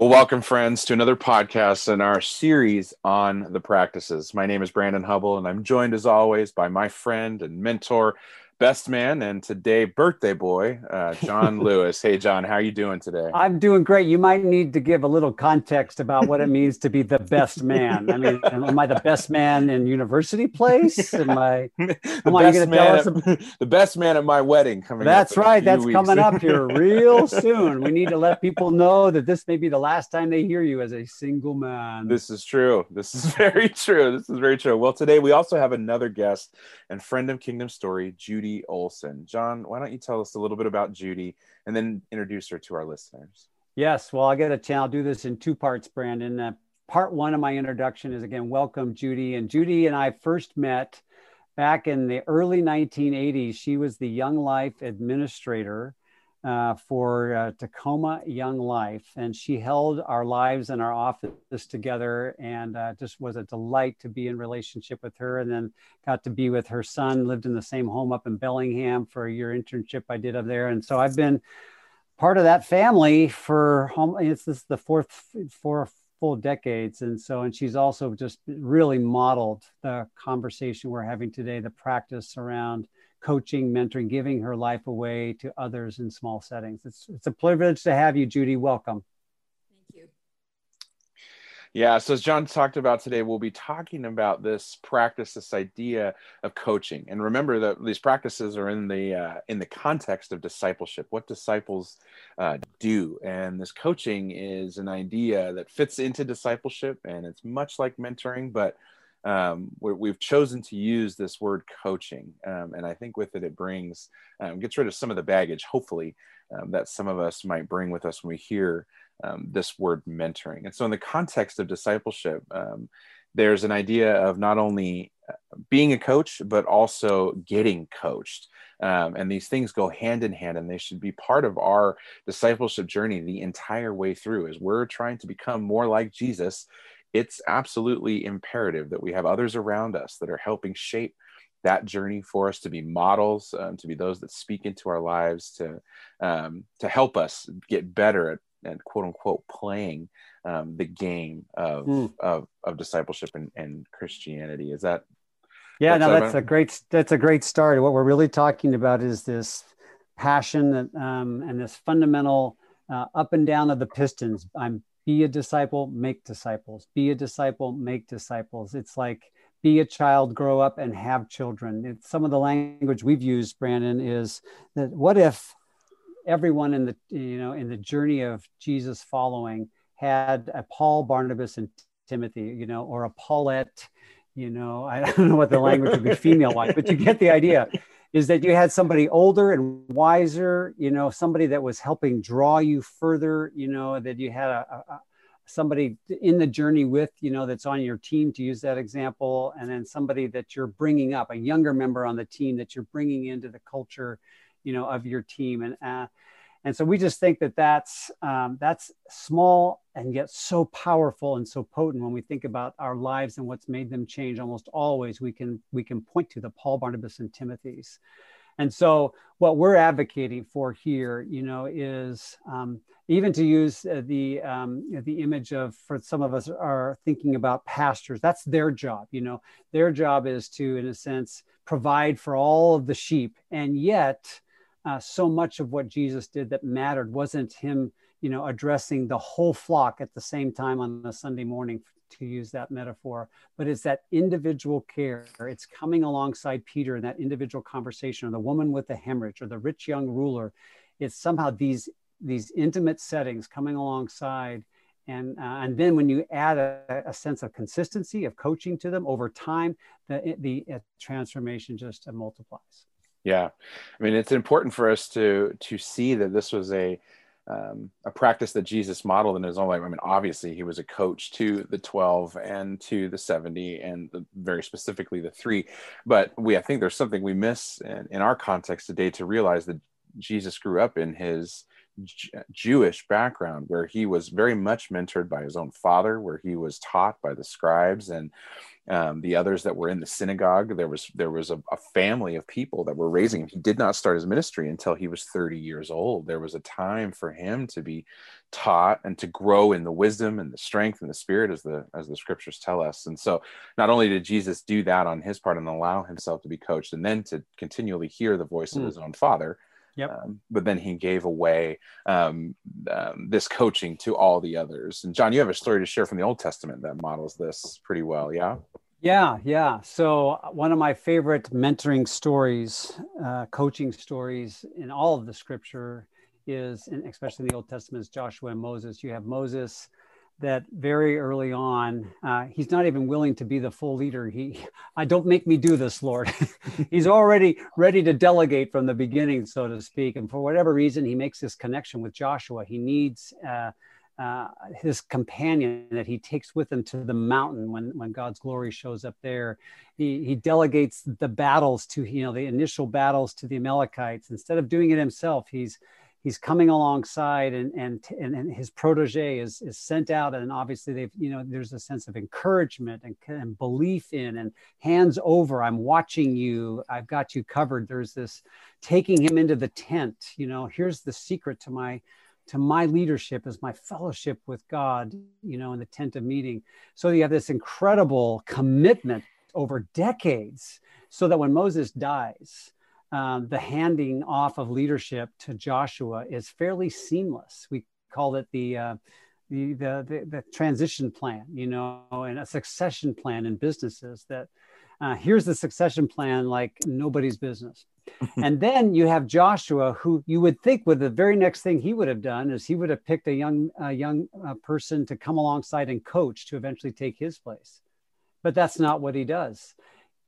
Well, welcome, friends, to another podcast in our series on the practices. My name is Brandon Hubble, and I'm joined as always by my friend and mentor, best man and today birthday boy uh, john lewis. Hey john how are you doing today? I'm doing great. You might need to give a little context about what it means to be the best man. I mean am i the best man in university place? Am i am I going to tell us at, the best man at my wedding coming that's right. that's weeks. coming up here real soon. We need to let people know that this may be the last time they hear you as a single man. This is true. This is very true. This is very true. Well today we also have another guest and friend of kingdom story judy Judy Olson. John, why don't you tell us a little bit about Judy and then introduce her to our listeners? Yes, well, I'll get a chance. I'll do this in two parts, Brandon. Uh, part one of my introduction is again, welcome, Judy. And Judy and I first met back in the early 1980s. She was the Young Life administrator uh, for uh, Tacoma Young Life. And she held our lives in our office together and uh, just was a delight to be in relationship with her. And then got to be with her son, lived in the same home up in Bellingham for a year internship I did up there. And so I've been part of that family for home. It's this the fourth, four full decades. And so, and she's also just really modeled the conversation we're having today, the practice around coaching, mentoring, giving her life away to others in small settings. It's, it's a privilege to have you, Judy. Welcome. Thank you. Yeah, so as John talked about today, we'll be talking about this practice, this idea of coaching. And remember that these practices are in the uh, in the context of discipleship, what disciples uh, do. And this coaching is an idea that fits into discipleship, and it's much like mentoring, but um, we've chosen to use this word coaching. Um, and I think with it, it brings, um, gets rid of some of the baggage, hopefully, um, that some of us might bring with us when we hear um, this word mentoring. And so, in the context of discipleship, um, there's an idea of not only uh, being a coach, but also getting coached. And these things go hand in hand, and they should be part of our discipleship journey the entire way through as we're trying to become more like Jesus it's absolutely imperative that we have others around us that are helping shape that journey for us to be models, um, to be those that speak into our lives, to um, to help us get better at, at quote unquote playing um, the game of, mm. of, of discipleship and, and Christianity. Is that? Yeah, no, that's a great that's a great start. What we're really talking about is this passion that, um, and this fundamental uh, up and down of the pistons. I'm be a disciple, make disciples. Be a disciple, make disciples. It's like be a child, grow up, and have children. It's, some of the language we've used, Brandon, is that what if everyone in the you know in the journey of Jesus following had a Paul, Barnabas, and Timothy, you know, or a Paulette, you know, I don't know what the language would be female wise, but you get the idea is that you had somebody older and wiser, you know, somebody that was helping draw you further, you know, that you had a, a, somebody in the journey with, you know, that's on your team to use that example, and then somebody that you're bringing up, a younger member on the team that you're bringing into the culture, you know, of your team, and uh, and so we just think that that's um, that's small and yet so powerful and so potent when we think about our lives and what's made them change. Almost always we can we can point to the paul barnabas and timothy's. And so what we're advocating for here you know is um, even to use uh, the um, the image of for some of us are thinking about pastors that's their job you know. Their job is to in a sense provide for all of the sheep. And yet uh, so much of what Jesus did that mattered wasn't him, you know, addressing the whole flock at the same time on a Sunday morning, to use that metaphor, but it's that individual care. It's coming alongside Peter in that individual conversation, or the woman with the hemorrhage, or the rich young ruler. It's somehow these these intimate settings coming alongside and uh, and then when you add a, a, sense of consistency of coaching to them over time the the uh, transformation just multiplies yeah, I mean it's important for us to to see that this was a um, a practice that Jesus modeled in his own life. I mean, obviously he was a coach to the twelve and to the seventy, and the, very specifically the three. But we, I think, there's something we miss in, in our context today to realize that Jesus grew up in his Jewish background where he was very much mentored by his own father, where he was taught by the scribes and um, the others that were in the synagogue. There was there was a, a, family of people that were raising him. He did not start his ministry until he was 30 years old. There was a time for him to be taught and to grow in the wisdom and the strength and the spirit as the as the scriptures tell us. And so not only did Jesus do that on his part and allow himself to be coached and then to continually hear the voice mm. of his own father, Yep. Um, but then he gave away um, um, this coaching to all the others. And John, you have a story to share from the Old Testament that models this pretty well. Yeah. Yeah, yeah. So uh, one of my favorite mentoring stories, uh, coaching stories in all of the scripture is, especially in the Old Testament, is Joshua and Moses. You have Moses that very early on, uh, he's not even willing to be the full leader. He, I don't make me do this, Lord. he's already ready to delegate from the beginning, so to speak. And for whatever reason, he makes this connection with Joshua. He needs uh, uh, his companion that he takes with him to the mountain when, when God's glory shows up there. He, he delegates the battles to, you know, the initial battles to the Amalekites. Instead of doing it himself, he's he's coming alongside and, and, and, his protege is, is sent out. And obviously they've, you know, there's a sense of encouragement and, and belief in and hands over. I'm watching you. I've got you covered. There's this taking him into the tent, you know, here's the secret to my, to my leadership is my fellowship with God, you know, in the tent of meeting. So you have this incredible commitment over decades so that when Moses dies, um, the handing off of leadership to Joshua is fairly seamless. We call it the, uh, the, the, the, the, transition plan, you know, and a succession plan in businesses that uh, here's the succession plan like nobody's business. And then you have Joshua, who you would think would the very next thing he would have done is he would have picked a young, a young uh, person to come alongside and coach to eventually take his place. But that's not what he does.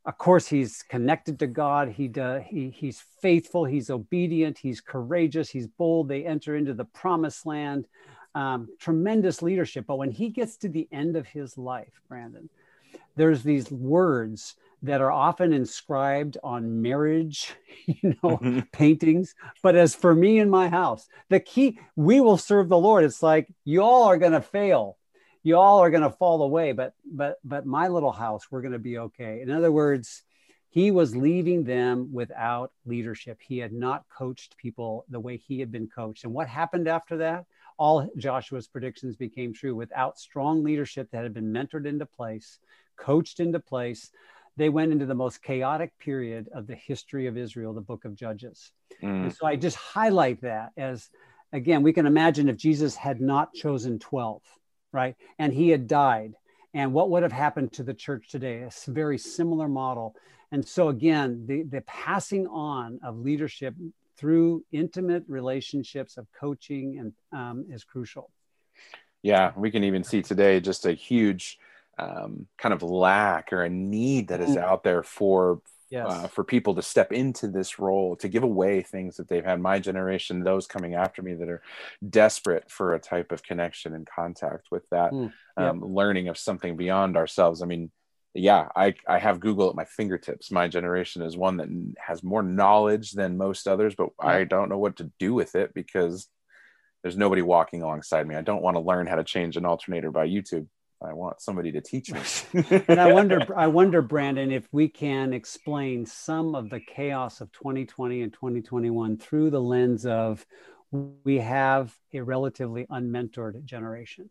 Of course he's connected to god. He, does, he he's faithful. He's obedient. He's courageous. He's bold. They enter into the promised land. Um, tremendous leadership. But when he gets to the end of his life brandon there's these words that are often inscribed on marriage you know mm-hmm. paintings. But as for me and my house the key we will serve the lord. It's like y'all are going to fail. You all are going to fall away but but but my little house we're going to be okay. In other words he was leaving them without leadership. He had not coached people the way he had been coached. And what happened after that? All joshua's predictions became true. Without strong leadership that had been mentored into place coached into place they went into the most chaotic period of the history of israel the book of judges mm. and so i just highlight that as again we can imagine if jesus had not chosen 12 right? And he had died. And what would have happened to the church today? A very similar model. And so, again, the, the passing on of leadership through intimate relationships of coaching and um, is crucial. Yeah, we can even see today just a huge um, kind of lack or a need that is mm. out there for yes. uh, for people to step into this role, to give away things that they've had. My generation, those coming after me that are desperate for a type of connection and contact with that mm, yep. um, learning of something beyond ourselves. I mean, yeah, I, I have Google at my fingertips. My generation is one that has more knowledge than most others, but I don't know what to do with it because there's nobody walking alongside me. I don't want to learn how to change an alternator by YouTube. I want somebody to teach me. and I wonder, I wonder, Brandon, if we can explain some of the chaos of 2020 and 2021 through the lens of we have a relatively unmentored generation.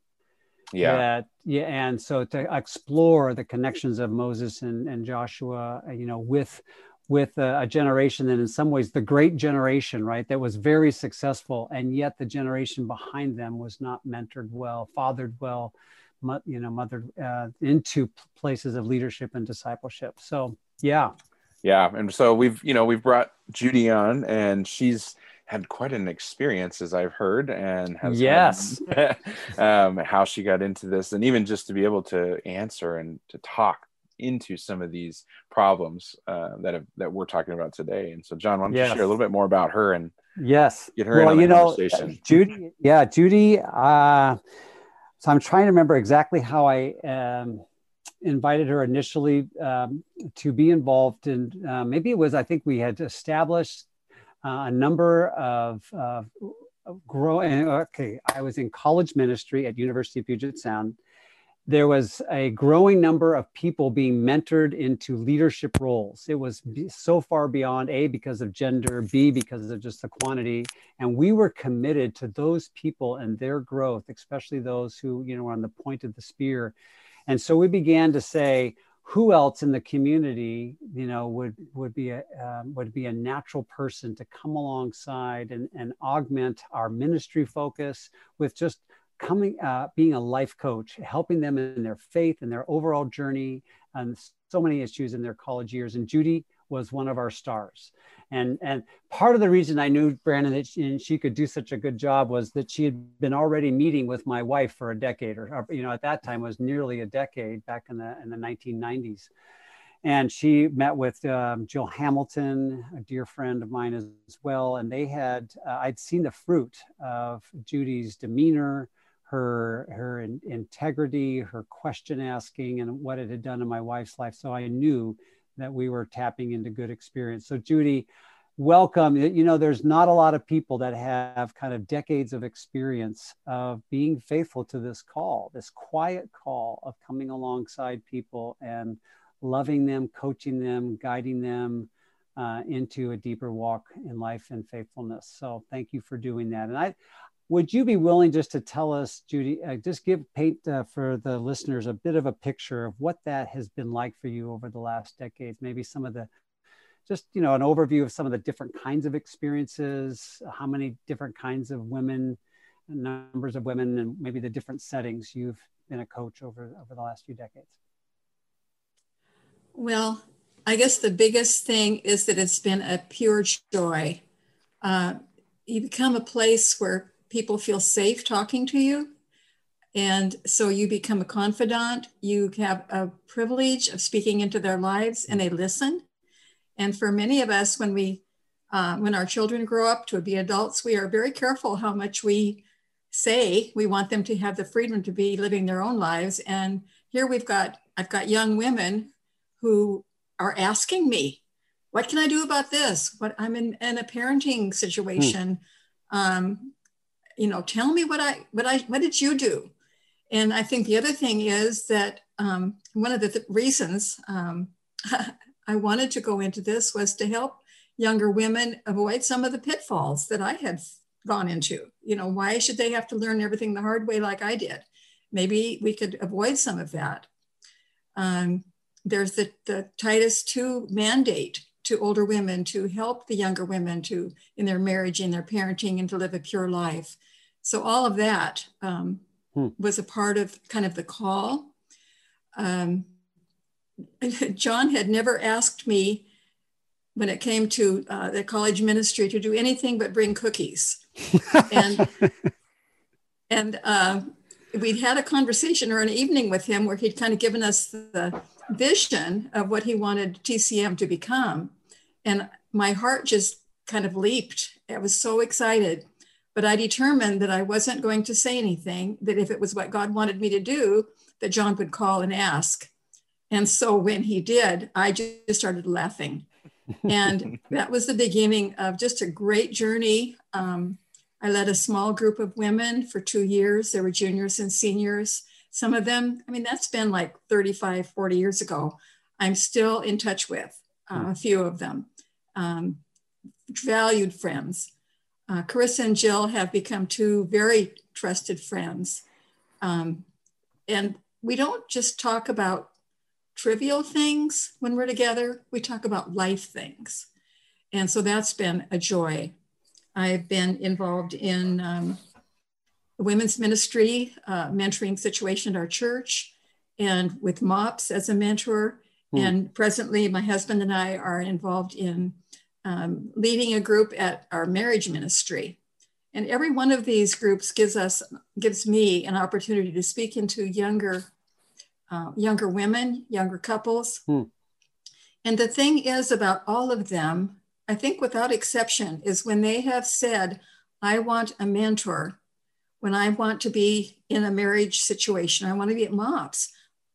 Yeah. That, yeah. And so to explore the connections of Moses and, and Joshua, uh, you know, with with a, a, generation that in some ways the great generation right that was very successful and yet the generation behind them was not mentored well fathered well you know mother uh, into places of leadership and discipleship. So yeah. Yeah and so we've you know we've brought judy on and she's had quite an experience as i've heard and has yes. had, um, how she got into this and even just to be able to answer and to talk into some of these problems uh, that have, that we're talking about today. And so john why don't yes. you share a little bit more about her and yes. get her well, you know judy yeah judy uh, so I'm trying to remember exactly how I um, invited her initially um, to be involved in. Uh, maybe it was I think we had established uh, a number of uh, growing. Okay, I was in college ministry at University of Puget Sound. There was a growing number of people being mentored into leadership roles. It was so far beyond A because of gender, B because of just the quantity, and we were committed to those people and their growth, especially those who you know were on the point of the spear. And so we began to say, who else in the community you know would would be a um, would be a natural person to come alongside and, and augment our ministry focus with just coming uh, being a life coach helping them in their faith and their overall journey and so many issues in their college years and judy was one of our stars. And, and part of the reason I knew Brandon that she, she could do such a good job was that she had been already meeting with my wife for a decade, or, or you know, at that time was nearly a decade back in the in the 1990s. And she met with um, Jill Hamilton, a dear friend of mine as well. And they had, uh, I'd seen the fruit of Judy's demeanor, her her in, integrity, her question asking, and what it had done in my wife's life. So I knew that we were tapping into good experience. So, Judy, welcome. You know, there's not a lot of people that have kind of decades of experience of being faithful to this call, this quiet call of coming alongside people and loving them, coaching them, guiding them uh, into a deeper walk in life and faithfulness. So, thank you for doing that. And I, would you be willing just to tell us, Judy, uh, just give paint uh, for the listeners a bit of a picture of what that has been like for you over the last decades? Maybe some of the, just you know, an overview of some of the different kinds of experiences, how many different kinds of women, numbers of women, and maybe the different settings you've been a coach over over the last few decades. Well, I guess the biggest thing is that it's been a pure joy. Uh, you become a place where people feel safe talking to you. And so you become a confidant. You have a privilege of speaking into their lives and they listen. And for many of us, when we, uh, when our children grow up to be adults, we are very careful how much we say we want them to have the freedom to be living their own lives. And here we've got, I've got young women who are asking me, what can I do about this? What I'm in, in a parenting situation. Hmm. Um, you know, tell me what I, what I, what did you do? And I think the other thing is that um, one of the th- reasons um, I wanted to go into this was to help younger women avoid some of the pitfalls that I had gone into. You know, why should they have to learn everything the hard way like I did? Maybe we could avoid some of that. Um, there's the, the Titus 2 mandate to older women to help the younger women to in their marriage in their parenting and to live a pure life so all of that um, hmm. was a part of kind of the call. Um, John had never asked me when it came to uh, the college ministry to do anything but bring cookies. and and uh, we'd had a conversation or an evening with him where he'd kind of given us the vision of what he wanted TCM to become. And my heart just kind of leaped. I was so excited. But I determined that I wasn't going to say anything, that if it was what God wanted me to do, that John would call and ask. And so when he did, I just started laughing. And that was the beginning of just a great journey. Um, I led a small group of women for two years. There were juniors and seniors. Some of them, I mean, that's been like 35, 40 years ago. I'm still in touch with uh, a few of them. Um, valued friends uh, Carissa and Jill have become two very trusted friends. Um, and we don't just talk about trivial things when we're together, we talk about life things. And so that's been a joy. I've been involved in um, the women's ministry, uh, mentoring situation at our church, and with MOPS as a mentor. Hmm. And presently, my husband and I are involved in um, leading a group at our marriage ministry. And every one of these groups gives us, gives me an opportunity to speak into younger, uh, younger women, younger couples. Hmm. And the thing is about all of them, I think without exception, is when they have said, I want a mentor, when I want to be in a marriage situation, I want to be at MOPS,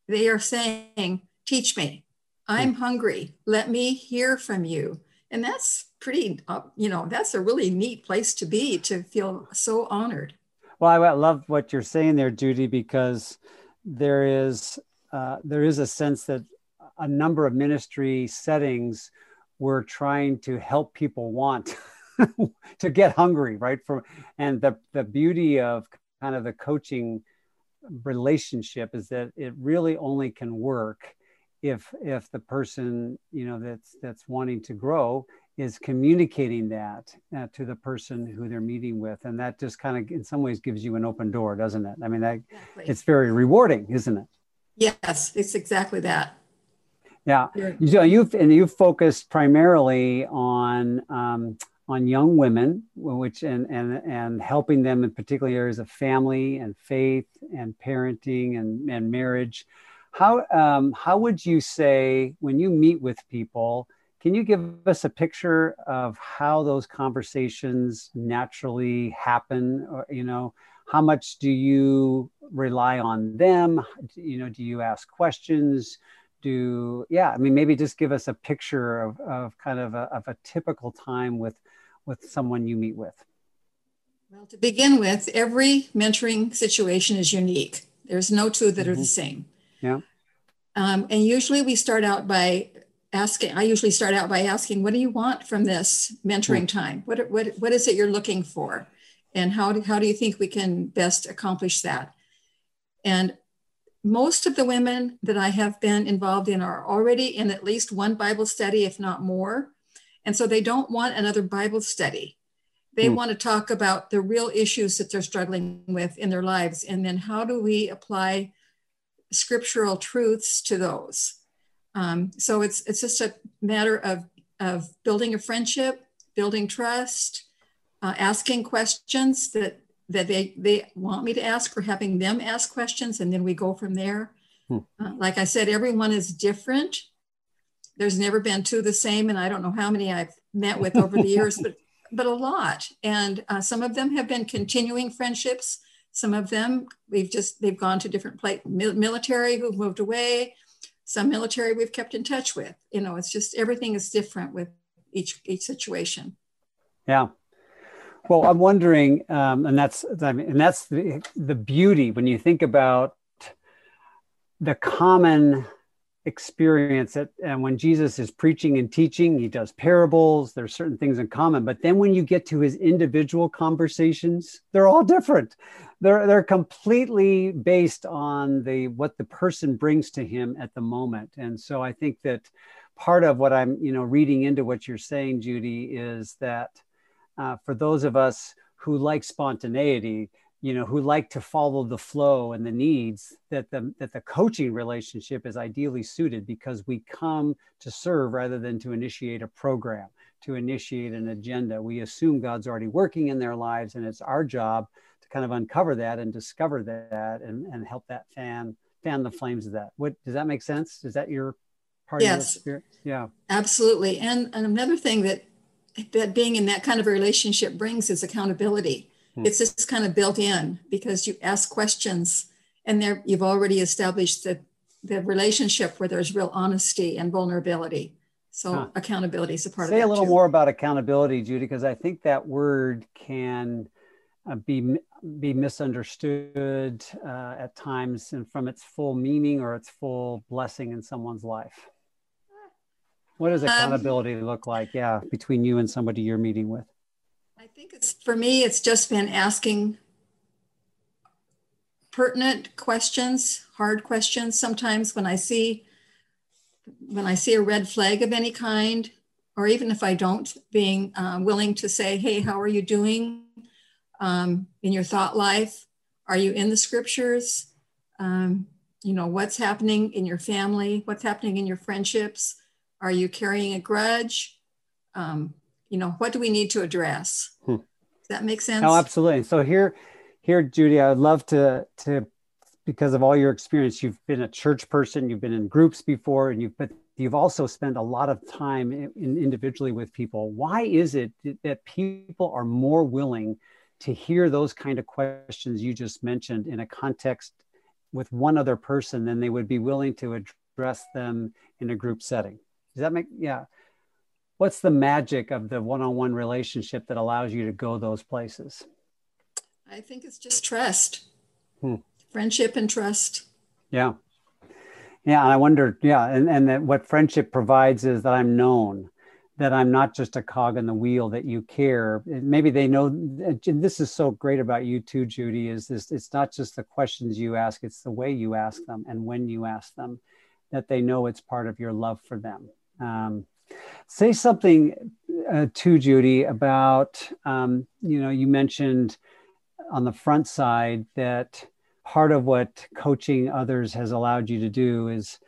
they are saying, teach me. I'm hmm. hungry. Let me hear from you and that's pretty uh, you know that's a really neat place to be to feel so honored. Well i love what you're saying there judy because there is uh, there is a sense that a number of ministry settings we're trying to help people want to get hungry right? From and the the beauty of kind of the coaching relationship is that it really only can work if if the person you know that's that's wanting to grow is communicating that uh, to the person who they're meeting with and that just kind of in some ways gives you an open door doesn't it? I mean that, exactly. it's very rewarding isn't it? Yes it's exactly that. Yeah. You you've and you've focused primarily on um, on young women which and and and helping them in particular areas of family and faith and parenting and, and marriage how um, how would you say when you meet with people can you give us a picture of how those conversations naturally happen? Or, you know, how much do you rely on them? You know, do you ask questions? Do yeah, I mean, maybe just give us a picture of, of kind of a, of a typical time with with someone you meet with. Well, to begin with, every mentoring situation is unique. There's no two that mm-hmm. are the mm-hmm. same. Yeah. Um, and usually we start out by asking i usually start out by asking what do you want from this mentoring hmm. time what, what, what is it you're looking for and how do, how do you think we can best accomplish that and most of the women that i have been involved in are already in at least one bible study if not more and so they don't want another bible study they hmm. want to talk about the real issues that they're struggling with in their lives and then how do we apply scriptural truths to those um, so it's it's just a matter of of building a friendship, building trust, uh, asking questions that that they they want me to ask, or having them ask questions, and then we go from there. Hmm. Uh, like I said, everyone is different. There's never been two the same, and I don't know how many I've met with over the years, but but a lot. And uh, some of them have been continuing friendships. Some of them we've just they've gone to different place military who've moved away. Some military we've kept in touch with. You know it's just everything is different with each each situation. Yeah. Well i'm wondering um, and that's I mean, and that's the, the beauty when you think about the common experience that and when jesus is preaching and teaching he does parables there's certain things in common but then when you get to his individual conversations they're all different they're they're completely based on the what the person brings to him at the moment. And so i think that part of what i'm you know reading into what you're saying judy is that uh, for those of us who like spontaneity you know who like to follow the flow and the needs that the that the coaching relationship is ideally suited because we come to serve rather than to initiate a program to initiate an agenda. We assume god's already working in their lives and it's our job to kind of uncover that and discover that and, and help that fan fan the flames of that. What does that make sense? Is that your part yes. of your experience? Yeah. Absolutely. And, and another thing that that being in that kind of a relationship brings is accountability. Hmm. It's just kind of built in because you ask questions and there you've already established the, the relationship where there's real honesty and vulnerability. So huh. accountability is a part Say of Say a little too. more about accountability, Judy, because I think that word can uh, be be misunderstood uh, at times and from its full meaning or its full blessing in someone's life. What does um, accountability um, look like? Yeah between you and somebody you're meeting with. I think it's for me it's just been asking pertinent questions hard questions. Sometimes when i see when i see a red flag of any kind or even if i don't being uh, willing to say hey how are you doing um, in your thought life? Are you in the scriptures? Um, you know, what's happening in your family? What's happening in your friendships? Are you carrying a grudge? Um, you know, what do we need to address? Hmm. Does that make sense? Oh, absolutely. So here, here, Judy, I would love to to because of all your experience, you've been a church person, you've been in groups before, and you've but you've also spent a lot of time in, in individually with people. Why is it that people are more willing to hear those kind of questions you just mentioned in a context with one other person then they would be willing to address them in a group setting. Does that make yeah. What's the magic of the one-on-one relationship that allows you to go those places? I think it's just trust. Hmm. friendship and trust. Yeah. Yeah i wonder yeah and, and that what friendship provides is that i'm known that i'm not just a cog in the wheel that you care. Maybe they know And this is so great about you too judy is this it's not just the questions you ask it's the way you ask them and when you ask them that they know it's part of your love for them. Um, say something uh, to Judy about, um, you know, you mentioned on the front side that part of what coaching others has allowed you to do is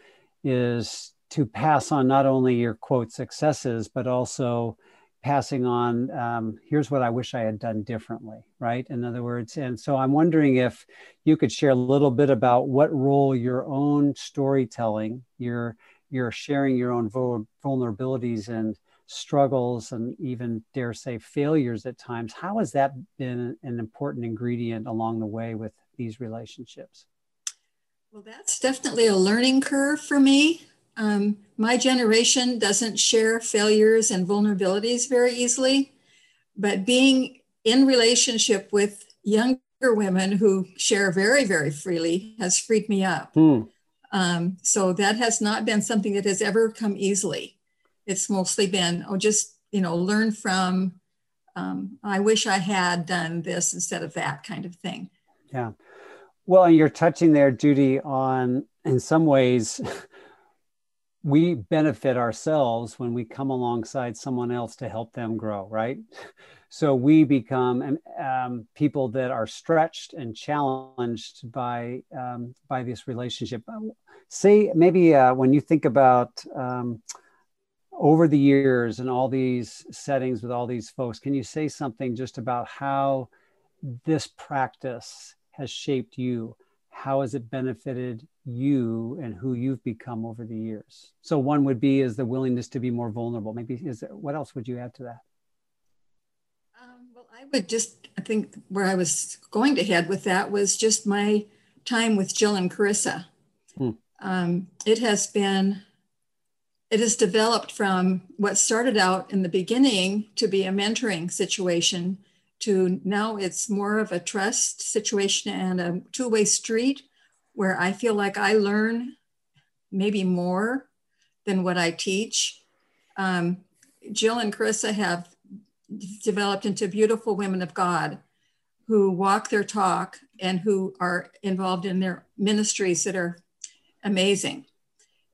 is to pass on not only your quote successes but also passing on um, here's what i wish i had done differently right? In other words and so i'm wondering if you could share a little bit about what role your own storytelling your you're sharing your own vulnerabilities and struggles and even dare say failures at times how has that been an important ingredient along the way with these relationships? Well that's definitely a learning curve for me um, my generation doesn't share failures and vulnerabilities very easily but being in relationship with younger women who share very very freely has freed me up hmm. Um, so that has not been something that has ever come easily. It's mostly been, oh, just, you know, learn from, um, I wish I had done this instead of that kind of thing. Yeah. Well, you're touching there, Judy, on in some ways, we benefit ourselves when we come alongside someone else to help them grow, right? So we become um, people that are stretched and challenged by um, by this relationship. Uh, say maybe uh, when you think about um, over the years and all these settings with all these folks, can you say something just about how this practice has shaped you? How has it benefited you and who you've become over the years? So one would be is the willingness to be more vulnerable. Maybe is there, what else would you add to that? Um well, I would just, I think where I was going to head with that was just my time with Jill and Carissa. Hmm. Um, it has been, it has developed from what started out in the beginning to be a mentoring situation to now it's more of a trust situation and a two way street where I feel like I learn maybe more than what I teach. Um, Jill and Carissa have developed into beautiful women of God who walk their talk and who are involved in their ministries that are amazing.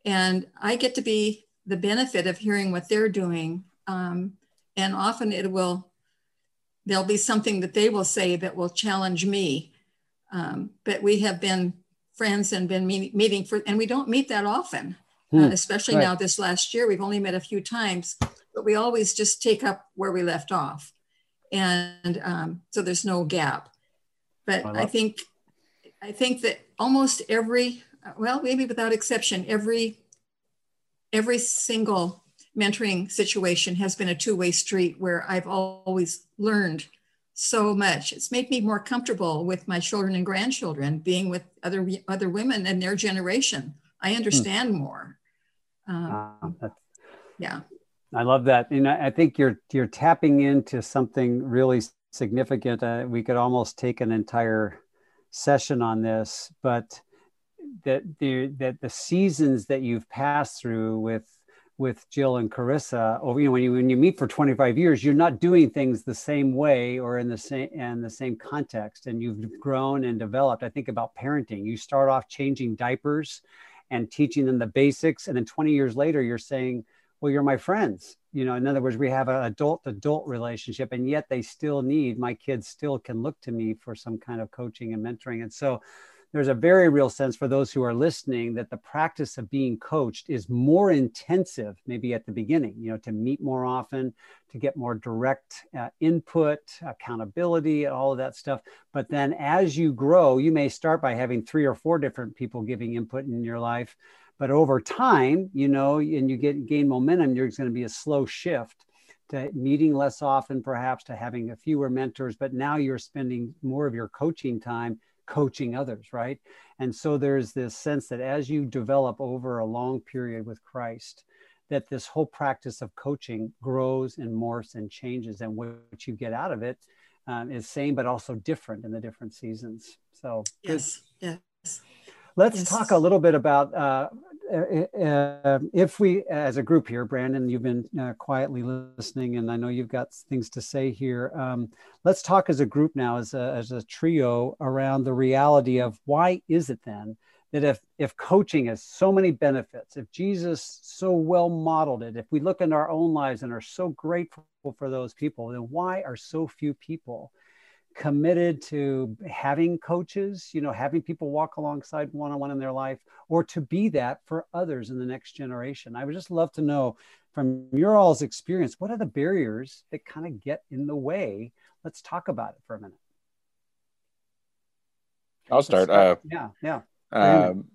And I get to be the benefit of hearing what they're doing. Um, and often it will, there'll be something that they will say that will challenge me. Um, but we have been friends and been meet, meeting for, and we don't meet that often, hmm. uh, especially right. now this last year. We've only met a few times but we always just take up where we left off. And um, so there's no gap. But I, I think I think that almost every, well, maybe without exception, every every single mentoring situation has been a two-way street where I've always learned so much. It's made me more comfortable with my children and grandchildren, being with other other women and their generation. I hmm. understand hmm. more. Um, yeah. I love that. And I think you're you're tapping into something really significant. Uh, we could almost take an entire session on this, but that the that the seasons that you've passed through with with Jill and Carissa, or you know, when you when you meet for 25 years, you're not doing things the same way or in the same in the same context, and you've grown and developed. I think about parenting. You start off changing diapers and teaching them the basics, and then 20 years later, you're saying well you're my friends you know in other words we have an adult adult relationship and yet they still need my kids still can look to me for some kind of coaching and mentoring and so there's a very real sense for those who are listening that the practice of being coached is more intensive maybe at the beginning you know to meet more often to get more direct uh, input accountability all of that stuff but then as you grow you may start by having three or four different people giving input in your life but over time, you know, and you get gain momentum, there's going to be a slow shift to meeting less often, perhaps to having a fewer mentors. But now you're spending more of your coaching time coaching others, right? And so there's this sense that as you develop over a long period with Christ, that this whole practice of coaching grows and morphs and changes, and what you get out of it um, is same but also different in the different seasons. So yes, yes. Let's yes. talk a little bit about uh, uh, if we, as a group here, Brandon, you've been uh, quietly listening, and I know you've got things to say here. Um, let's talk as a group now, as a, as a trio, around the reality of why is it then that if if coaching has so many benefits, if Jesus so well modeled it, if we look in our own lives and are so grateful for those people, then why are so few people committed to having coaches, you know, having people walk alongside one on one in their life, or to be that for others in the next generation? I would just love to know from your all's experience, what are the barriers that kind of get in the way? Let's talk about it for a minute. I'll start. start. Uh, yeah, yeah. Um,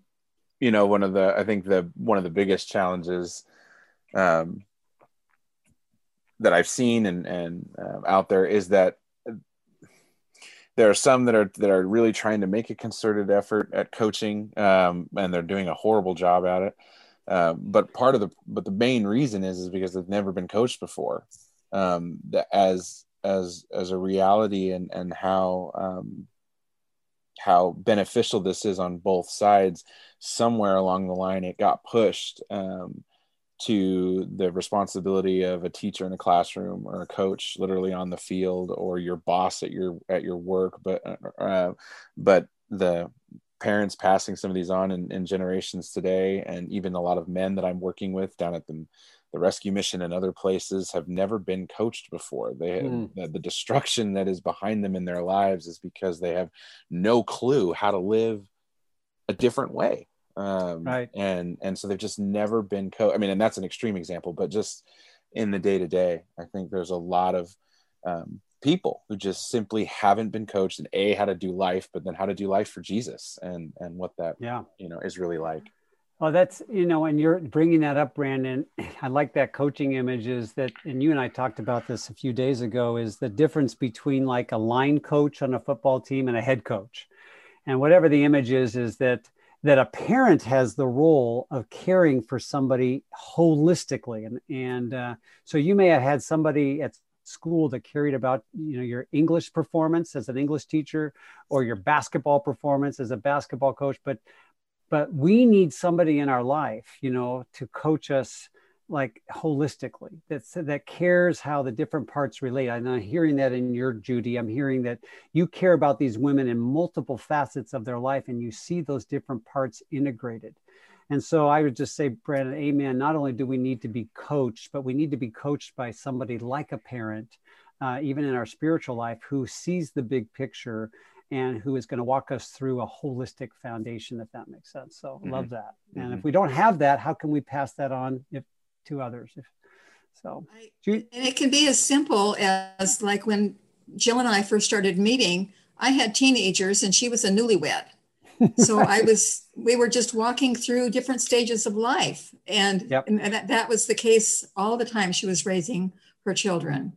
you know, one of the I think the one of the biggest challenges um, that I've seen and and uh, out there is that there are some that are that are really trying to make a concerted effort at coaching, um, and they're doing a horrible job at it. Uh, but part of the but the main reason is is because they've never been coached before. Um, as as as a reality and and how um, how beneficial this is on both sides. Somewhere along the line, it got pushed um, to the responsibility of a teacher in a classroom or a coach, literally on the field, or your boss at your at your work. But uh, but the parents passing some of these on in, in generations today, and even a lot of men that I'm working with down at the the rescue mission and other places have never been coached before they mm. the, the, destruction that is behind them in their lives is because they have no clue how to live a different way um, right and and so they've just never been coached i mean and that's an extreme example but just in the day to day i think there's a lot of um, people who just simply haven't been coached in a how to do life but then how to do life for jesus and and what that yeah you know is really like well, that's, you know, and you're bringing that up, Brandon. I like that coaching image is that, and you and I talked about this a few days ago, is the difference between like a line coach on a football team and a head coach. And whatever the image is, is that that a parent has the role of caring for somebody holistically. And and uh, so you may have had somebody at school that carried about you know your english performance as an english teacher or your basketball performance as a basketball coach but but we need somebody in our life you know to coach us like holistically that that cares how the different parts relate i'm hearing that in your judy i'm hearing that you care about these women in multiple facets of their life and you see those different parts integrated and so i would just say brandon amen not only do we need to be coached but we need to be coached by somebody like a parent uh, even in our spiritual life who sees the big picture and who is going to walk us through a holistic foundation, if that makes sense. So mm-hmm. love that. And mm-hmm. if we don't have that, how can we pass that on if, to others? If, so, and it can be as simple as like when Jill and I first started meeting, I had teenagers and she was a newlywed. so I was, we were just walking through different stages of life. And, yep. and that, that was the case all the time she was raising her children.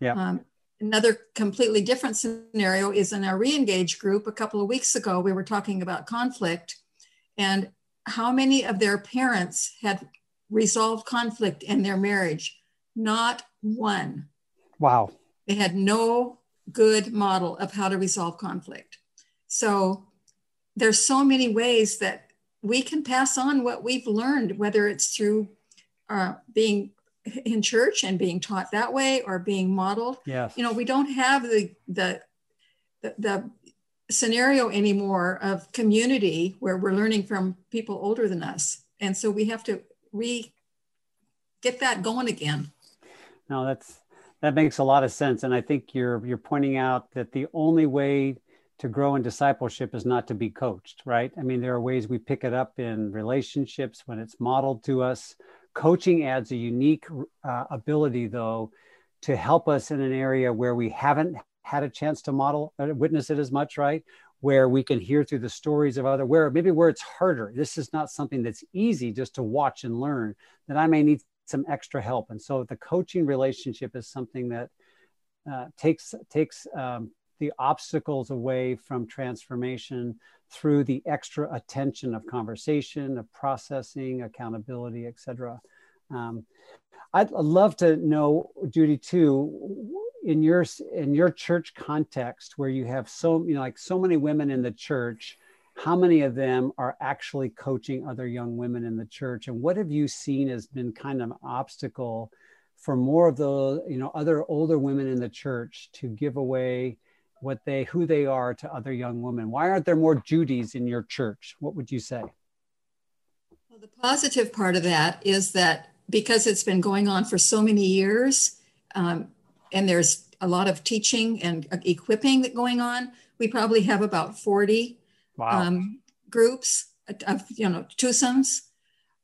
Yeah. Um, Another completely different scenario is in our re-engage group. A couple of weeks ago, we were talking about conflict and how many of their parents had resolved conflict in their marriage. Not one. Wow. They had no good model of how to resolve conflict. So there's so many ways that we can pass on what we've learned, whether it's through uh, being in church and being taught that way or being modeled. Yes. You know, we don't have the the the, the scenario anymore of community where we're learning from people older than us. And so we have to re get that going again. No, that's that makes a lot of sense. And I think you're you're pointing out that the only way to grow in discipleship is not to be coached, right? I mean, there are ways we pick it up in relationships when it's modeled to us, Coaching adds a unique uh, ability, though, to help us in an area where we haven't had a chance to model, uh, witness it as much, right? Where we can hear through the stories of other, where maybe where it's harder. This is not something that's easy just to watch and learn. That I may need some extra help, and so the coaching relationship is something that uh, takes takes um, the obstacles away from transformation through the extra attention of conversation, of processing, accountability, etc. Um, I'd love to know, Judy, too, in your in your church context, where you have so you know like so many women in the church, how many of them are actually coaching other young women in the church, and what have you seen has been kind of an obstacle for more of the you know other older women in the church to give away what they who they are to other young women? Why aren't there more Judys in your church? What would you say? Well, the positive part of that is that because it's been going on for so many years, um, and there's a lot of teaching and equipping that going on, we probably have about 40 wow. um, groups of you know twosomes.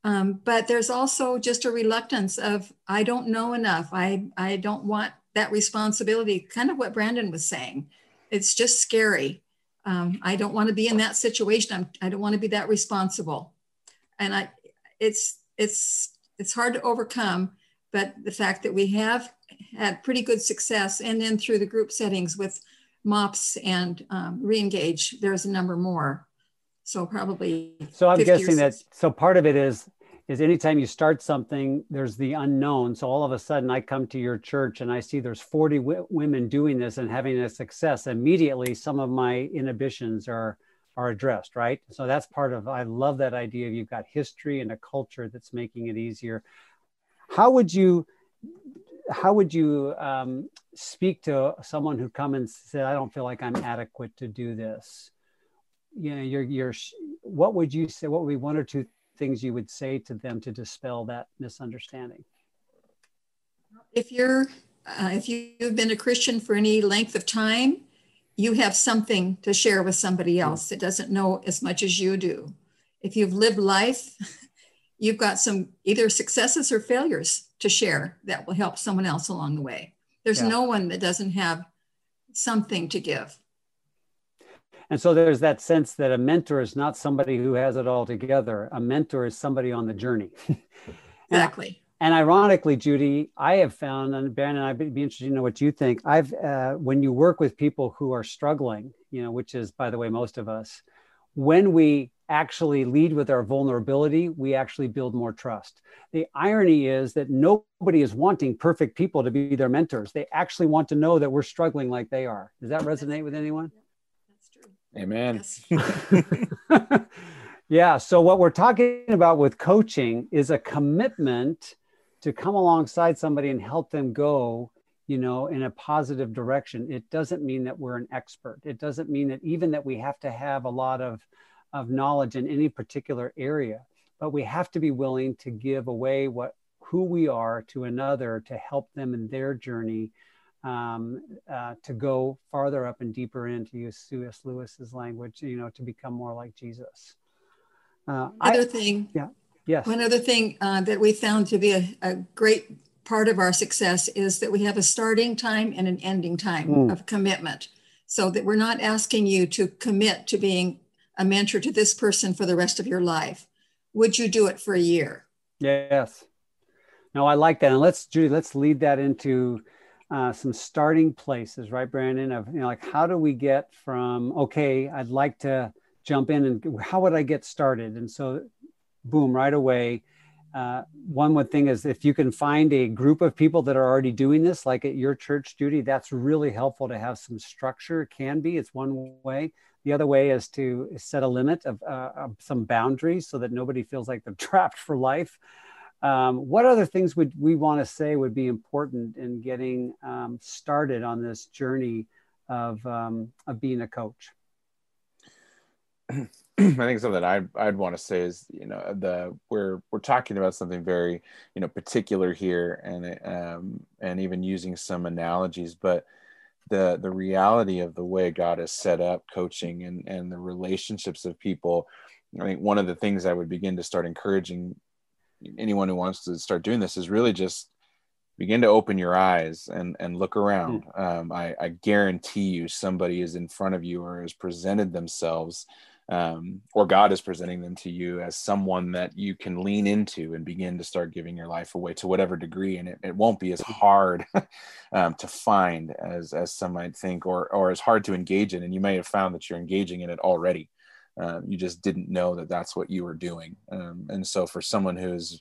Um, but there's also just a reluctance of I don't know enough. I I don't want that responsibility. Kind of what Brandon was saying it's just scary. Um, I don't want to be in that situation. I'm, I don't want to be that responsible. And I, it's, it's, it's hard to overcome, but the fact that we have had pretty good success and then through the group settings with MOPS and um, Reengage, there's a number more. So probably. So I'm guessing that, so part of it is is anytime you start something, there's the unknown. So all of a sudden, I come to your church and I see there's 40 w- women doing this and having a success. Immediately, some of my inhibitions are are addressed, right? So that's part of. I love that idea. Of you've got history and a culture that's making it easier. How would you? How would you um, speak to someone who come and said, "I don't feel like I'm adequate to do this"? You know, you're, you're. What would you say? What would be one or two things you would say to them to dispel that misunderstanding? If you're uh, if you've been a Christian for any length of time, you have something to share with somebody else that doesn't know as much as you do. If you've lived life, you've got some either successes or failures to share that will help someone else along the way. There's yeah. no one that doesn't have something to give. And so there's that sense that a mentor is not somebody who has it all together. A mentor is somebody on the journey. exactly. And, and, ironically, Judy, I have found, and Ben and I'd be interested to know what you think. I've, uh, when you work with people who are struggling, you know, which is, by the way, most of us, when we actually lead with our vulnerability, we actually build more trust. The irony is that nobody is wanting perfect people to be their mentors. They actually want to know that we're struggling like they are. Does that resonate with anyone? Amen. Yes. yeah. So, what we're talking about with coaching is a commitment to come alongside somebody and help them go you know in a positive direction it doesn't mean that we're an expert it doesn't mean that even that we have to have a lot of of knowledge in any particular area but we have to be willing to give away what who we are to another to help them in their journey um, uh, to go farther up and deeper into use C.S. Lewis's language, you know, to become more like Jesus. Uh, other I, thing, yeah, yes. One other thing uh, that we found to be a, a, great part of our success is that we have a starting time and an ending time mm. of commitment, so that we're not asking you to commit to being a mentor to this person for the rest of your life. Would you do it for a year? Yes. No, I like that, and let's Judy, let's lead that into uh, some starting places, right, Brandon? Of you know, like how do we get from okay, I'd like to jump in and how would I get started? And so, boom, right away. Uh, one would thing is if you can find a group of people that are already doing this, like at your church, Judy, that's really helpful to have some structure. It can be, it's one way. The other way is to set a limit of, uh, of some boundaries so that nobody feels like they're trapped for life. Um, what other things would we want to say would be important in getting um, started on this journey of, um, of being a coach? I think something I'd, I'd want to say is, you know, the we're we're talking about something very, you know, particular here, and um, and even using some analogies, but the the reality of the way God has set up coaching and and the relationships of people. I think one of the things I would begin to start encouraging anyone who wants to start doing this is really just begin to open your eyes and and look around. Mm. Um, I, I, guarantee you, somebody is in front of you or has presented themselves, um, or God is presenting them to you as someone that you can lean into and begin to start giving your life away to whatever degree, and it, it won't be as hard um, to find as as some might think, or or as hard to engage in. And you may have found that you're engaging in it already. Um, you just didn't know that that's what you were doing. Um, and so, for someone who's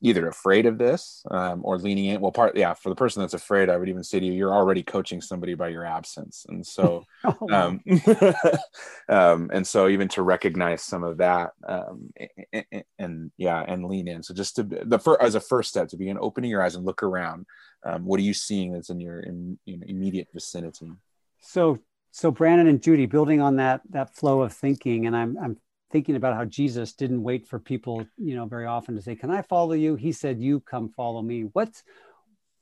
either afraid of this um, or leaning in well part yeah for the person that's afraid i would even say to you you're already coaching somebody by your absence. And so oh, um, um, and so even to recognize some of that um, and, and, yeah and lean in. So just to the first as a first step to begin opening your eyes and look around um, what are you seeing that's in your in, in immediate vicinity? So so brandon and judy building on that that flow of thinking and i'm i'm thinking about how Jesus didn't wait for people, you know, very often to say, "Can I follow you?" He said, "You come follow me." What's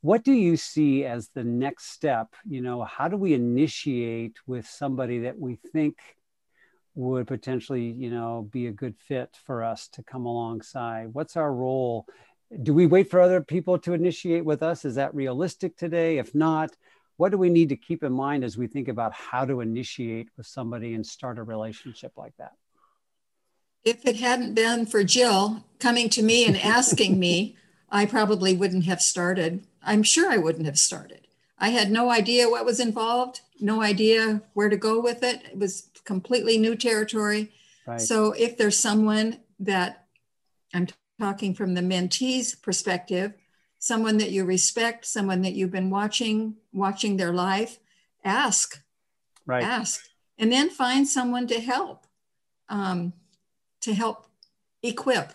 what do you see as the next step? You know, how do we initiate with somebody that we think would potentially, you know, be a good fit for us to come alongside? What's our role? Do we wait for other people to initiate with us? Is that realistic today? If not, what do we need to keep in mind as we think about how to initiate with somebody and start a relationship like that? If it hadn't been for Jill coming to me and asking me, I probably wouldn't have started. I'm sure I wouldn't have started. I had no idea what was involved, no idea where to go with it. It was completely new territory. Right. So if there's someone that I'm talking from the mentee's perspective, someone that you respect, someone that you've been watching, watching their life, ask, right. ask, and then find someone to help. Um, to help equip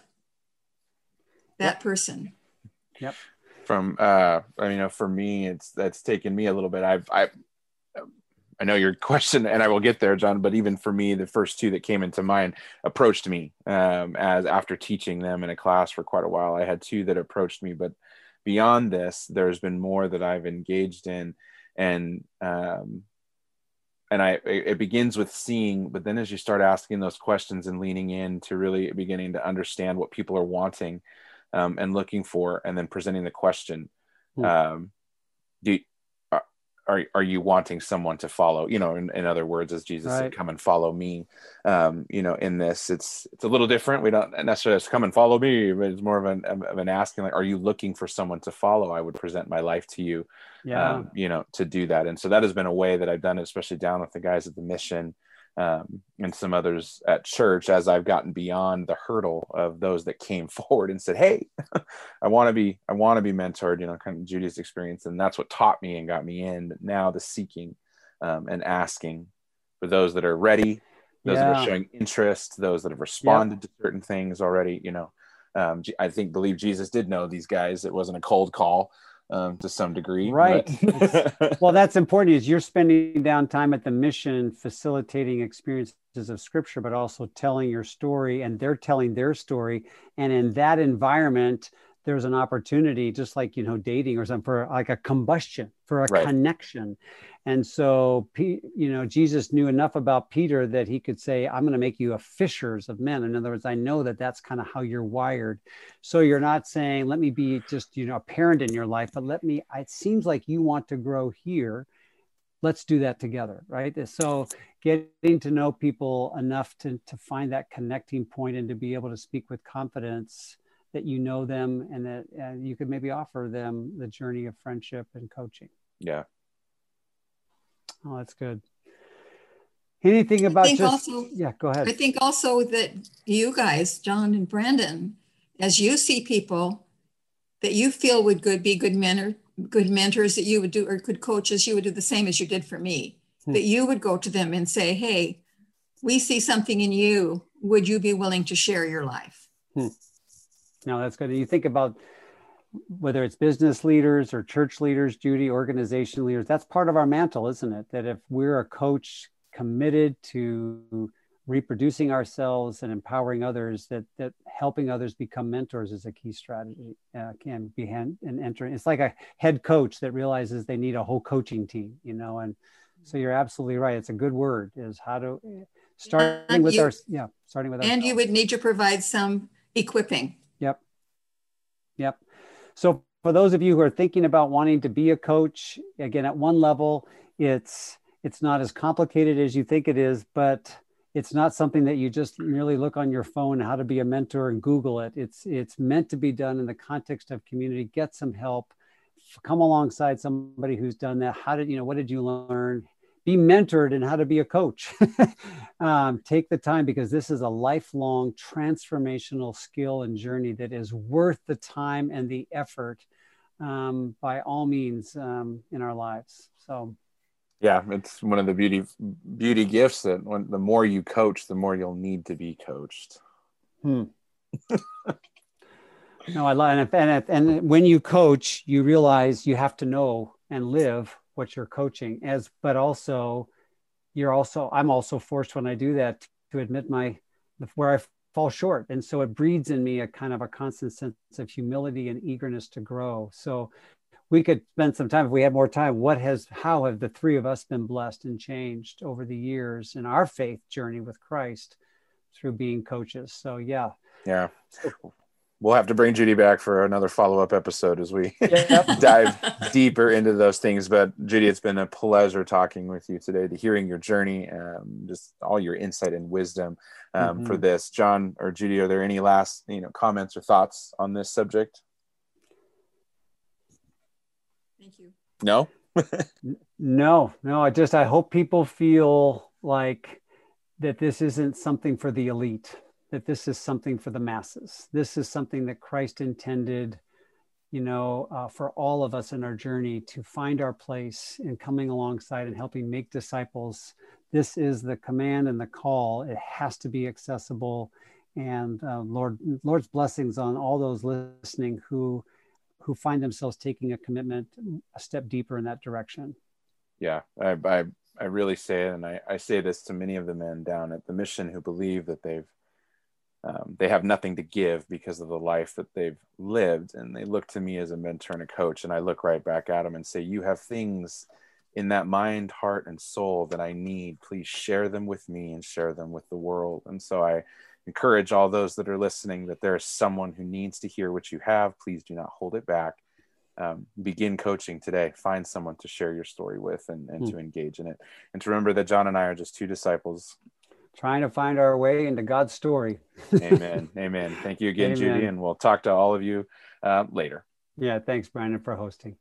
that yep. person. Yep. From uh, I mean, for me, it's that's taken me a little bit. I've I. I know your question, and I will get there, John. But even for me, the first two that came into mind approached me um, as after teaching them in a class for quite a while. I had two that approached me, but beyond this, there's been more that I've engaged in, and um, and I it begins with seeing, but then as you start asking those questions and leaning in to really beginning to understand what people are wanting um, and looking for, and then presenting the question, hmm. um, do are, are you wanting someone to follow you know in, in other words as jesus right. said come and follow me. Um, you know in this it's it's a little different. We don't necessarily come and follow me but it's more of an of an asking like are you looking for someone to follow? I would present my life to you. Yeah. um, you know to do that. And so that has been a way that i've done it especially down with the guys at the mission um, and some others at church as I've gotten beyond the hurdle of those that came forward and said, "Hey, I want to be, I want to be mentored." You know, kind of Judy's experience, and that's what taught me and got me in. But now the seeking um, and asking for those that are ready, those yeah. that are showing interest, those that have responded yep. to certain things already. You know, um, I think believe Jesus did know these guys. It wasn't a cold call um, to some degree. Right. well, that's important is you're spending down time at the mission facilitating experiences of scripture, but also telling your story and they're telling their story. And in that environment, there's an opportunity, just like, you know, dating or something for like a combustion, for a right. connection. And so, you know, Jesus knew enough about Peter that he could say, I'm going to make you a fishers of men. In other words, I know that that's kind of how you're wired. So you're not saying, let me be just, you know, a parent in your life, but let me, it seems like you want to grow here. Let's do that together. Right. So getting to know people enough to, to find that connecting point and to be able to speak with confidence that you know them and that uh, you could maybe offer them the journey of friendship and coaching. Yeah, Oh, that's good. Anything about just also, yeah, go ahead. I think also that you guys, John and Brandon, as you see people that you feel would good be good mentor, good mentors that you would do or good coaches, you would do the same as you did for me. Hmm. That you would go to them and say, "Hey, we see something in you. Would you be willing to share your life?" Hmm. Now that's good. You think about whether it's business leaders or church leaders, Judy, organization leaders, that's part of our mantle, isn't it? That if we're a coach committed to reproducing ourselves and empowering others, that that helping others become mentors is a key strategy. Uh, can be hand, and entering. It's like a head coach that realizes they need a whole coaching team, you know. And so you're absolutely right. It's a good word. Is how to starting and with you, our yeah, starting with. Our and ourselves. you would need to provide some equipping. Yep. So for those of you who are thinking about wanting to be a coach, again, at one level, it's it's not as complicated as you think it is, but it's not something that you just merely look on your phone how to be a mentor and google it. It's it's meant to be done in the context of community. Get some help. Come alongside somebody who's done that. How did you know what did you learn be mentored in how to be a coach. um, take the time because this is a lifelong transformational skill and journey that is worth the time and the effort um, by all means um, in our lives. So, yeah, it's one of the beauty beauty gifts that when the more you coach, the more you'll need to be coached. Hmm. no, I love and, and and when you coach, you realize you have to know and live what you're coaching as but also you're also i'm also forced when i do that to admit my where i fall short. And so it breeds in me a kind of a constant sense of humility and eagerness to grow. So we could spend some time if we had more time what has how have the three of us been blessed and changed over the years in our faith journey with christ through being coaches? So yeah. Yeah we'll have to bring Judy back for another follow up episode as we yep. dive deeper into those things. But Judy, it's been a pleasure talking with you today, to hearing your journey, um, just all your insight and wisdom um, mm-hmm. for this. John or Judy, are there any last you know comments or thoughts on this subject? Thank you. No. no, no. I just I hope people feel like that this isn't something for the elite that this is something for the masses. This is something that Christ intended, you know, uh, for all of us in our journey to find our place in coming alongside and helping make disciples. This is the command and the call. It has to be accessible. And uh, Lord, Lord's blessings on all those listening who who find themselves taking a commitment a step deeper in that direction. Yeah, I, I, I really say it, and I, I say this to many of the men down at the mission who believe that they've um, they have nothing to give because of the life that they've lived and they look to me as a mentor and a coach and i look right back at them and say you have things in that mind heart and soul that i need. Please share them with me and share them with the world. And so i encourage all those that are listening that there is someone who needs to hear what you have. Please do not hold it back. Um, begin coaching today. Find someone to share your story with and, and mm. to engage in it. And to remember that john and i are just two disciples trying to find our way into God's story. Amen. Amen. Thank you again, Amen. Judy, and we'll talk to all of you uh, later. Yeah, thanks, Brandon, for hosting.